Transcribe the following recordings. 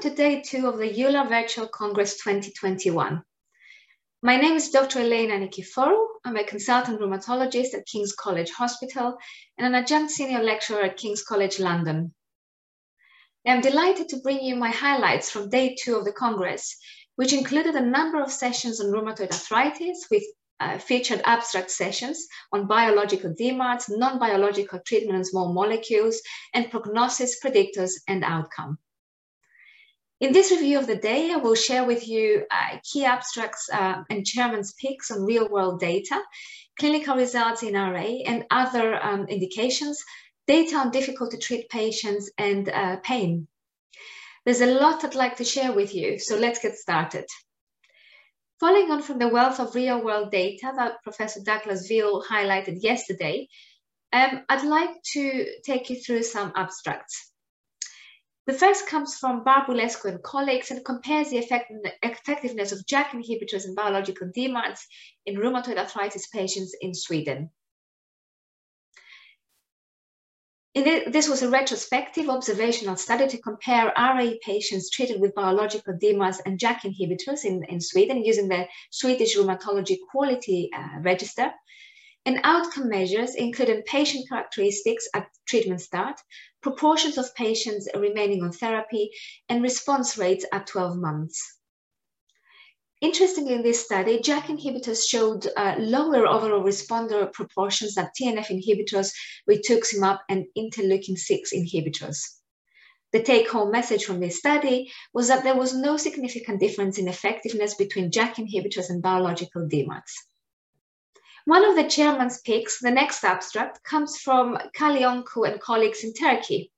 Welcome to day two of the EULAR Virtual Congress 2021. My name is Dr. Elena Nikiphorou. I'm a consultant rheumatologist at King's College Hospital and an adjunct senior lecturer at King's College London. I'm delighted to bring you my highlights from day two of the Congress, which included a number of sessions on rheumatoid arthritis with uh, featured abstract sessions on biological DMARDs, non-biological treatment and small molecules, and prognosis, predictors, and outcome. In this review of the day, I will share with you uh, key abstracts uh, and chairman's picks on real-world data, clinical results in RA, and other um, indications, data on difficult to treat patients, and uh, pain. There's a lot I'd like to share with you, so let's get started. Following on from the wealth of real world data that Professor Douglas Veale highlighted yesterday, um, I'd like to take you through some abstracts. The first comes from Barbulescu and colleagues and compares the effect effectiveness of JAK inhibitors and biological DMARDs in rheumatoid arthritis patients in Sweden. It, this was a retrospective observational study to compare RA patients treated with biological DMARDs and JAK inhibitors in, in Sweden using the Swedish Rheumatology Quality uh, Register. And outcome measures included patient characteristics at treatment start, proportions of patients remaining on therapy, and response rates at 12 months. Interestingly, in this study, JAK inhibitors showed uh, lower overall responder proportions than TNF inhibitors, rituximab, and interleukin-6 inhibitors. The take-home message from this study was that there was no significant difference in effectiveness between JAK inhibitors and biological DMARDs. One of the chairman's picks, the next abstract, comes from Kalyoncu and colleagues in Turkey.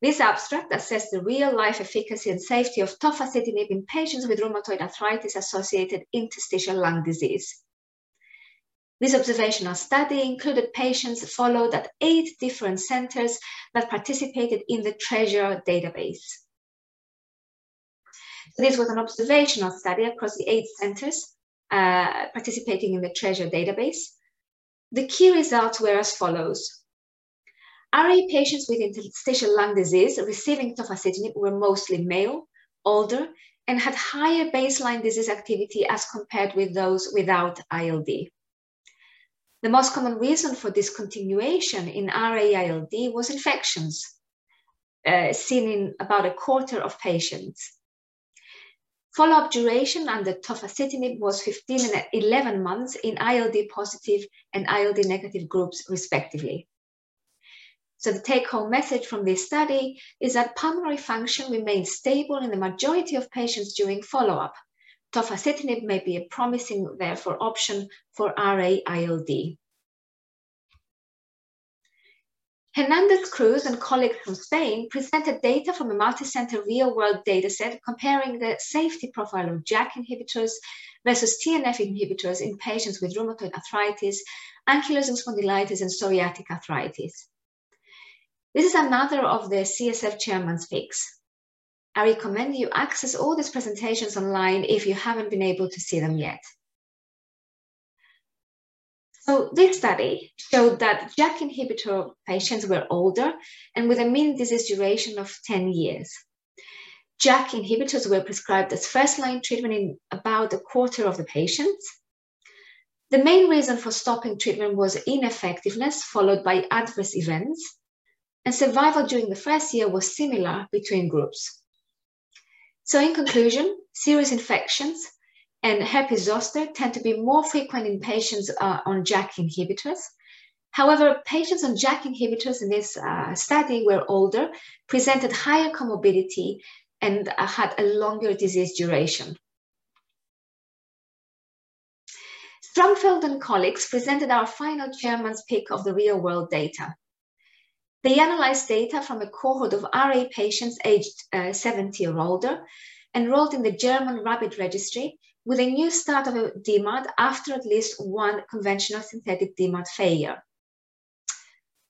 This abstract assessed the real-life efficacy and safety of tofacitinib in patients with rheumatoid arthritis-associated interstitial lung disease. This observational study included patients followed at eight different centers that participated in the TREASURE database. So This was an observational study across the eight centers uh, participating in the TREASURE database. The key results were as follows. RA patients with interstitial lung disease receiving tofacitinib were mostly male, older, and had higher baseline disease activity as compared with those without ILD. The most common reason for discontinuation in RA-ILD was infections, uh, seen in about a quarter of patients. Follow-up duration under tofacitinib was 15 and 11 months in ILD positive and ILD negative groups, respectively. So the take-home message from this study is that pulmonary function remains stable in the majority of patients during follow-up. Tofacitinib may be a promising, therefore, option for RA-ILD. Hernandez Cruz and colleagues from Spain presented data from a multi-center real-world dataset comparing the safety profile of JAK inhibitors versus TNF inhibitors in patients with rheumatoid arthritis, ankylosing spondylitis, and psoriatic arthritis. This is another of the CSF chairman's picks. I recommend you access all these presentations online if you haven't been able to see them yet. So this study showed that JAK inhibitor patients were older and with a mean disease duration of 10 years. JAK inhibitors were prescribed as first-line treatment in about a quarter of the patients. The main reason for stopping treatment was ineffectiveness followed by adverse events, and survival during the first year was similar between groups. So in conclusion, serious infections and herpes zoster tend to be more frequent in patients uh, on JAK inhibitors. However, patients on JAK inhibitors in this uh, study were older, presented higher comorbidity, and uh, had a longer disease duration. Strangfeld and colleagues presented our final chairman's pick of the real world data. They analyzed data from a cohort of RA patients aged uh, 70 or older, enrolled in the German RABBIT registry with a new start of a DMARD after at least one conventional synthetic DMARD failure.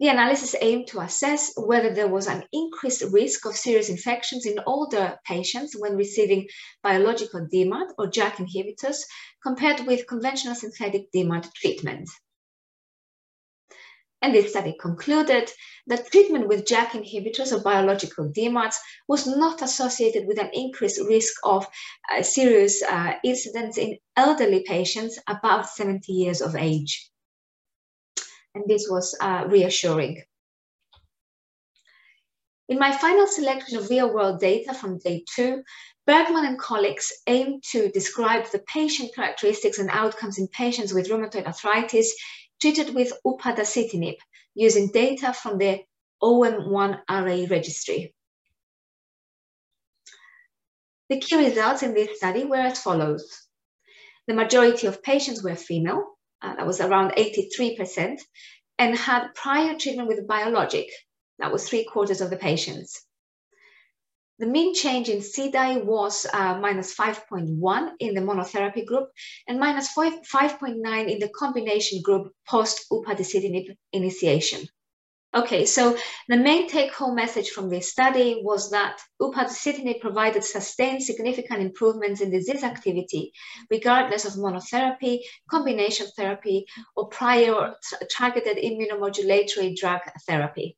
The analysis aimed to assess whether there was an increased risk of serious infections in older patients when receiving biological DMARD or JAK inhibitors compared with conventional synthetic DMARD treatment. And this study concluded that treatment with JAK inhibitors or biological DMARDs was not associated with an increased risk of uh, serious uh, incidents in elderly patients above 70 years of age. And this was uh, reassuring. In my final selection of real-world data from day two, Bergman and colleagues aim to describe the patient characteristics and outcomes in patients with rheumatoid arthritis treated with upadacitinib using data from the OM1RA registry. The key results in this study were as follows. The majority of patients were female, uh, that was around 83%, and had prior treatment with biologic, that was three quarters of the patients. The mean change in CDAI was uh, minus 5.1 in the monotherapy group and minus 5.9 in the combination group post upadacitinib initiation. Okay, so the main take-home message from this study was that upadacitinib provided sustained significant improvements in disease activity, regardless of monotherapy, combination therapy, or prior targeted immunomodulatory drug therapy.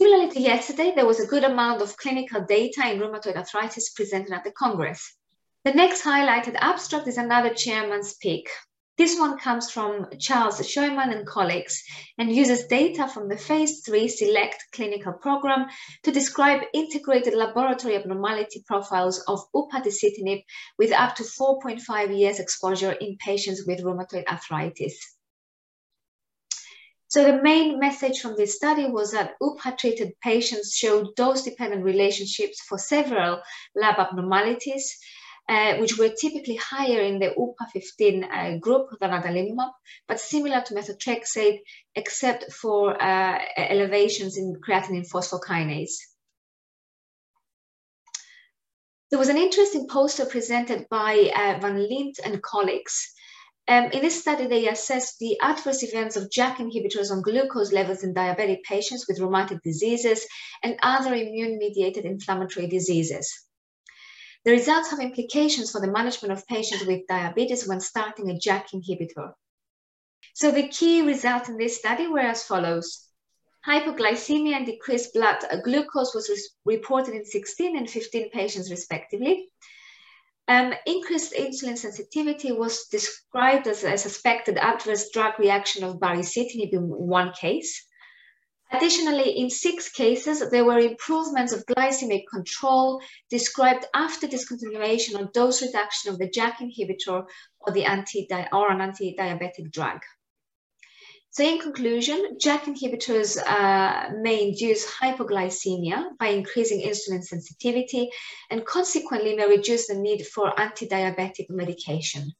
Similarly to yesterday, there was a good amount of clinical data in rheumatoid arthritis presented at the Congress. The next highlighted abstract is another chairman's pick. This one comes from Charles-Schoeman and colleagues and uses data from the phase three SELECT clinical program to describe integrated laboratory abnormality profiles of upadacitinib with up to 4.5 years exposure in patients with rheumatoid arthritis. So the main message from this study was that UPA-treated patients showed dose-dependent relationships for several lab abnormalities, uh, which were typically higher in the UPA-15 uh, group than adalimumab, but similar to methotrexate, except for uh, elevations in creatinine phosphokinase. There was an interesting poster presented by uh, Van Lint and colleagues um, in this study, they assessed the adverse events of JAK inhibitors on glucose levels in diabetic patients with rheumatic diseases and other immune-mediated inflammatory diseases. The results have implications for the management of patients with diabetes when starting a JAK inhibitor. So the key results in this study were as follows. Hypoglycemia and decreased blood glucose was reported in 16 and 15 patients respectively. Um, increased insulin sensitivity was described as a suspected adverse drug reaction of baricitinib in one case. Additionally, in six cases, there were improvements of glycemic control described after discontinuation or dose reduction of the JAK inhibitor or, the anti or an anti-diabetic drug. So in conclusion, JAK inhibitors uh, may induce hypoglycemia by increasing insulin sensitivity and consequently may reduce the need for anti-diabetic medication.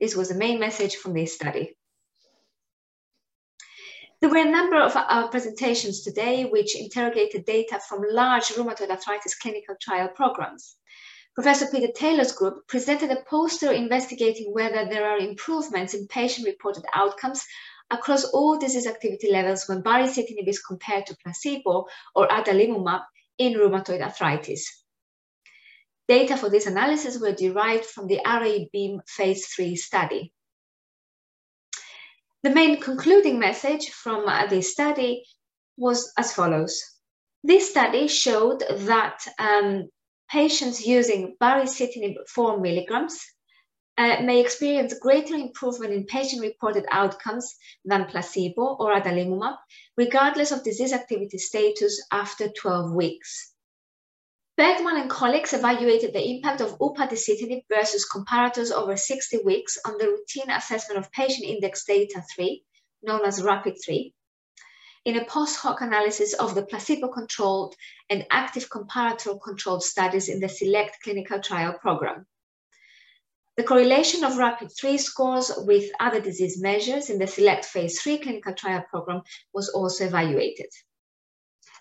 This was the main message from this study. There were a number of uh, presentations today which interrogated data from large rheumatoid arthritis clinical trial programs. Professor Peter Taylor's group presented a poster investigating whether there are improvements in patient-reported outcomes across all disease activity levels when baricitinib is compared to placebo or adalimumab in rheumatoid arthritis. Data for this analysis were derived from the RA-BEAM phase 3 study. The main concluding message from uh, this study was as follows. This study showed that um, patients using baricitinib 4 milligrams uh, may experience greater improvement in patient-reported outcomes than placebo or adalimumab, regardless of disease activity status after 12 weeks. Bergman and colleagues evaluated the impact of upadacitinib versus comparators over 60 weeks on the routine assessment of patient index data 3, known as RAPID-3, in a post-hoc analysis of the placebo-controlled and active comparator-controlled studies in the SELECT clinical trial program. The correlation of RAPID-3 scores with other disease measures in the SELECT phase 3 clinical trial program was also evaluated.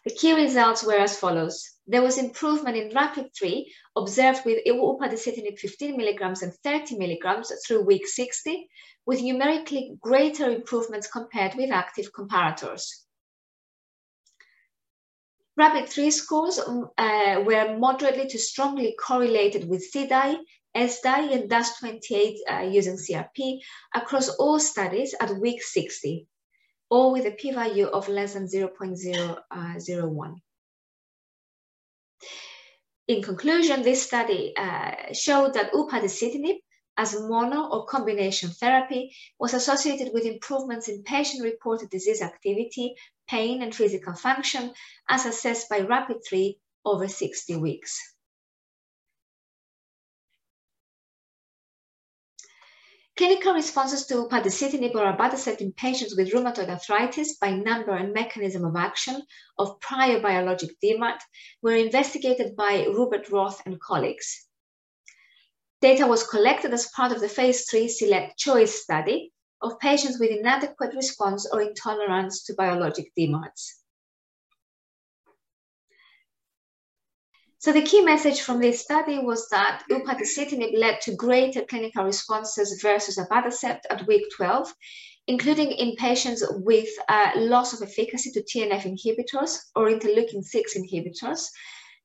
The key results were as follows. There was improvement in RAPID-3 observed with upadacitinib 15 milligrams and 30 milligrams through week 60, with numerically greater improvements compared with active comparators. RAPID-3 scores um, uh, were moderately to strongly correlated with CDAI SDI and DAS28 uh, using CRP across all studies at week 60, all with a p-value of less than 0.001. In conclusion, this study uh, showed that upadacitinib as mono or combination therapy was associated with improvements in patient-reported disease activity, pain, and physical function as assessed by RAPID-3 over 60 weeks. Clinical responses to upadacitinib or abatacept in patients with rheumatoid arthritis by number and mechanism of action of prior biologic DMARD were investigated by Rubbert-Roth and colleagues. Data was collected as part of the phase 3 SELECT CHOICE study of patients with inadequate response or intolerance to biologic DMARDs. So the key message from this study was that upadacitinib led to greater clinical responses versus abatacept at week 12, including in patients with uh, loss of efficacy to TNF inhibitors or interleukin-6 inhibitors,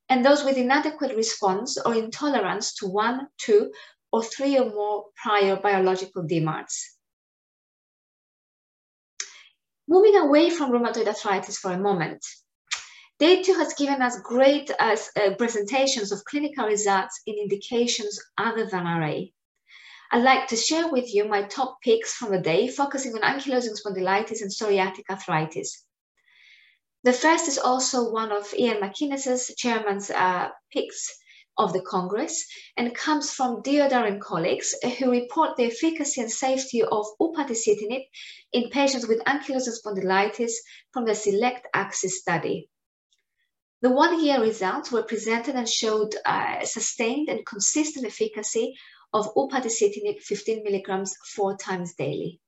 and those with inadequate response or intolerance to one, two, or three or more prior biological DMARDs. Moving away from rheumatoid arthritis for a moment, Day two has given us great uh, presentations of clinical results in indications other than RA. I'd like to share with you my top picks from the day, focusing on ankylosing spondylitis and psoriatic arthritis. The first is also one of Iain McInnes's chairman's uh, picks of the Congress and comes from Deodhar and colleagues who report the efficacy and safety of upadacitinib in patients with ankylosing spondylitis from the SELECT AXIS study. The one-year results were presented and showed uh, sustained and consistent efficacy of upadacitinib 15 milligrams four times daily.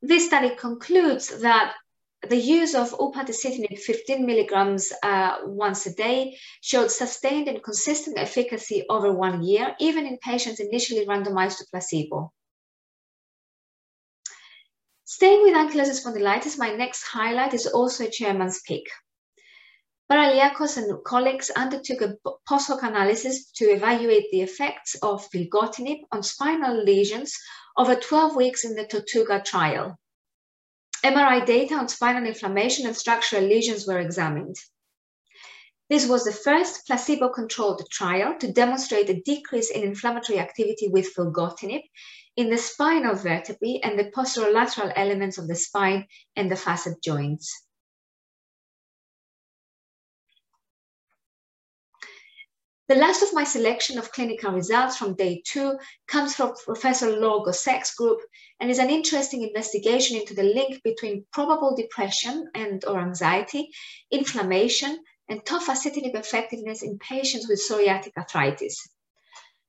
This study concludes that the use of upadacitinib 15 milligrams uh, once a day showed sustained and consistent efficacy over one year, even in patients initially randomized to placebo. Staying with ankylosing spondylitis, my next highlight is also a chairman's pick. Baraliakos and colleagues undertook a post hoc analysis to evaluate the effects of filgotinib on spinal lesions over 12 weeks in the Tortuga trial. MRI data on spinal inflammation and structural lesions were examined. This was the first placebo-controlled trial to demonstrate a decrease in inflammatory activity with filgotinib in the spinal vertebrae and the posterolateral elements of the spine and the facet joints. The last of my selection of clinical results from day two comes from Professor Laure Gossec's group and is an interesting investigation into the link between probable depression and or anxiety, inflammation, and tofacitinib effectiveness in patients with psoriatic arthritis.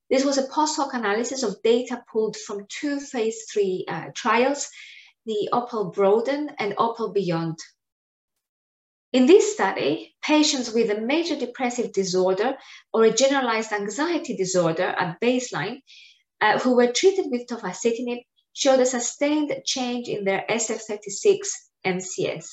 This was a post hoc analysis of data pulled from two phase three uh, trials, the OPAL Broaden and OPAL Beyond. In this study, patients with a major depressive disorder or a generalized anxiety disorder at baseline uh, who were treated with tofacitinib showed a sustained change in their SF36 MCS.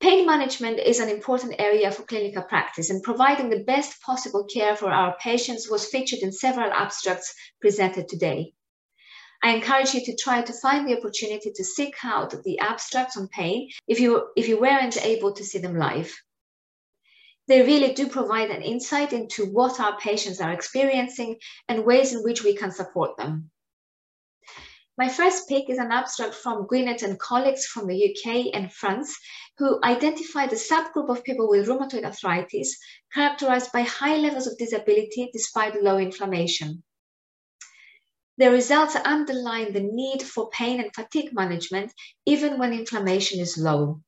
Pain management is an important area for clinical practice and providing the best possible care for our patients was featured in several abstracts presented today. I encourage you to try to find the opportunity to seek out the abstracts on pain if you, if you weren't able to see them live. They really do provide an insight into what our patients are experiencing and ways in which we can support them. My first pick is an abstract from Gwinnutt and colleagues from the UK and France who identified a subgroup of people with rheumatoid arthritis characterized by high levels of disability despite low inflammation. The results underline the need for pain and fatigue management even when inflammation is low.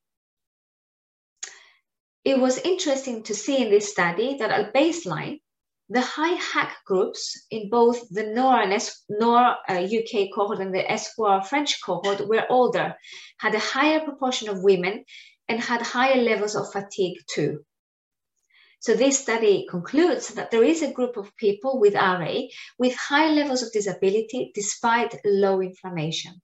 It was interesting to see in this study that at baseline, the high HAQ groups in both the NOR and S NOR uh, UK cohort and the ESPOIR French cohort were older, had a higher proportion of women, and had higher levels of fatigue too. So this study concludes that there is a group of people with RA with high levels of disability despite low inflammation.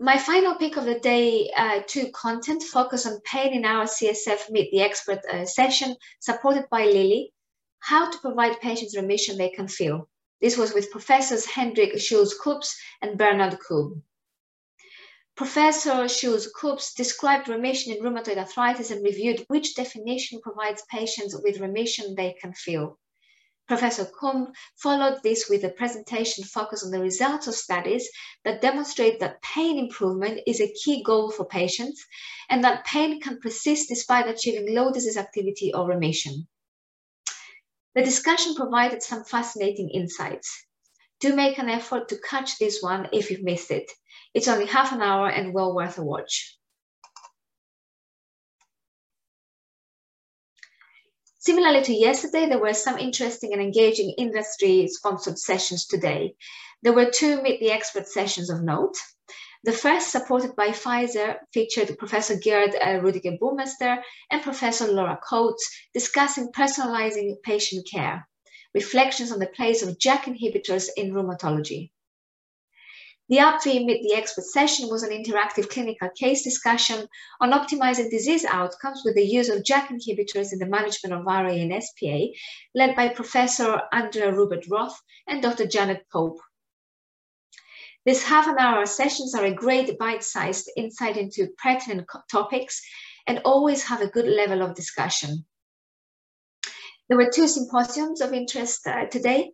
My final pick of the day uh, two content focus on pain in our CSF Meet the Expert uh, session supported by Lilly, how to provide patients remission they can feel. This was with Professors Hendrik Schulze-Koops and Bernard Koob. Professor Schulze-Koops described remission in rheumatoid arthritis and reviewed which definition provides patients with remission they can feel. Professor Koob followed this with a presentation focused on the results of studies that demonstrate that pain improvement is a key goal for patients and that pain can persist despite achieving low disease activity or remission. The discussion provided some fascinating insights. Do make an effort to catch this one if you've missed it. It's only half an hour and well worth a watch. Similarly to yesterday, there were some interesting and engaging industry-sponsored sessions today. There were two Meet the Expert sessions of note. The first, supported by Pfizer, featured Professor Gerd uh, Rudiger Burmester and Professor Laura Coates discussing personalizing patient care, reflections on the place of JAK inhibitors in rheumatology. The AbbVie Meet the Expert session was an interactive clinical case discussion on optimizing disease outcomes with the use of JAK inhibitors in the management of RA and SPA, led by Professor Andrea Rubbert-Roth and Dr. Janet Pope. These half an hour sessions are a great bite-sized insight into pertinent topics and always have a good level of discussion. There were two symposiums of interest uh, today.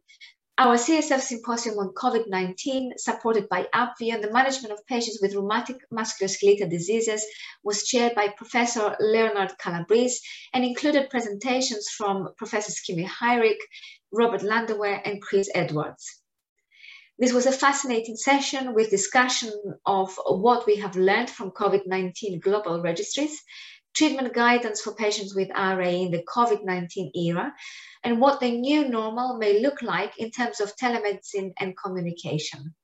Our CSF symposium on COVID-19, supported by AbbVie on the management of patients with rheumatic musculoskeletal diseases, was chaired by Professor Leonard Calabrese and included presentations from Professors Kimme Hyrich, Robert Landewé, and Chris Edwards. This was a fascinating session with discussion of what we have learned from COVID-19 global registries, treatment guidance for patients with RA in the COVID-19 era, and what the new normal may look like in terms of telemedicine and communication.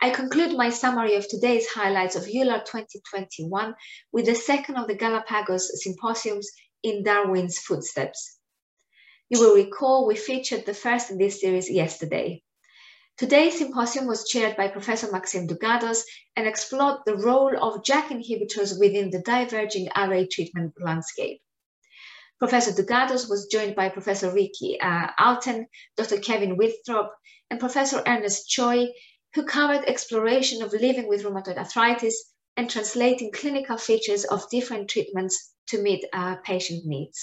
I conclude my summary of today's highlights of EULAR 2021 with the second of the Galapagos symposiums in Darwin's footsteps. You will recall we featured the first in this series yesterday. Today's symposium was chaired by Professor Maxime Dougados and explored the role of JAK inhibitors within the diverging RA treatment landscape. Professor Dougados was joined by Professor Rieke uh, Alten, Dr. Kevin Winthrop, and Professor Ernest Choy, who covered exploration of living with rheumatoid arthritis and translating clinical features of different treatments to meet uh, patient needs.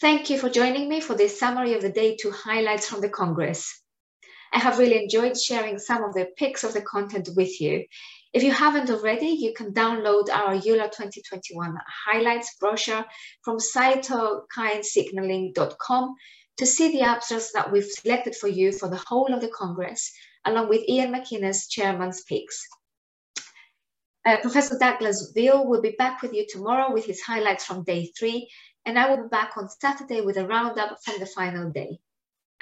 Thank you for joining me for this summary of the day two highlights from the Congress. I have really enjoyed sharing some of the pics of the content with you. If you haven't already, you can download our EULAR 2021 highlights brochure from cytokinesignaling.com to see the abstracts that we've selected for you for the whole of the Congress, along with Iain McInnes, Chairman's picks. Uh, Professor Douglas Veale will be back with you tomorrow with his highlights from day three, and I will be back on Saturday with a roundup from the final day.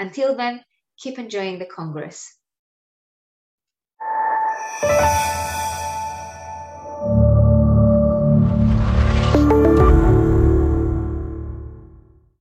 Until then, keep enjoying the Congress.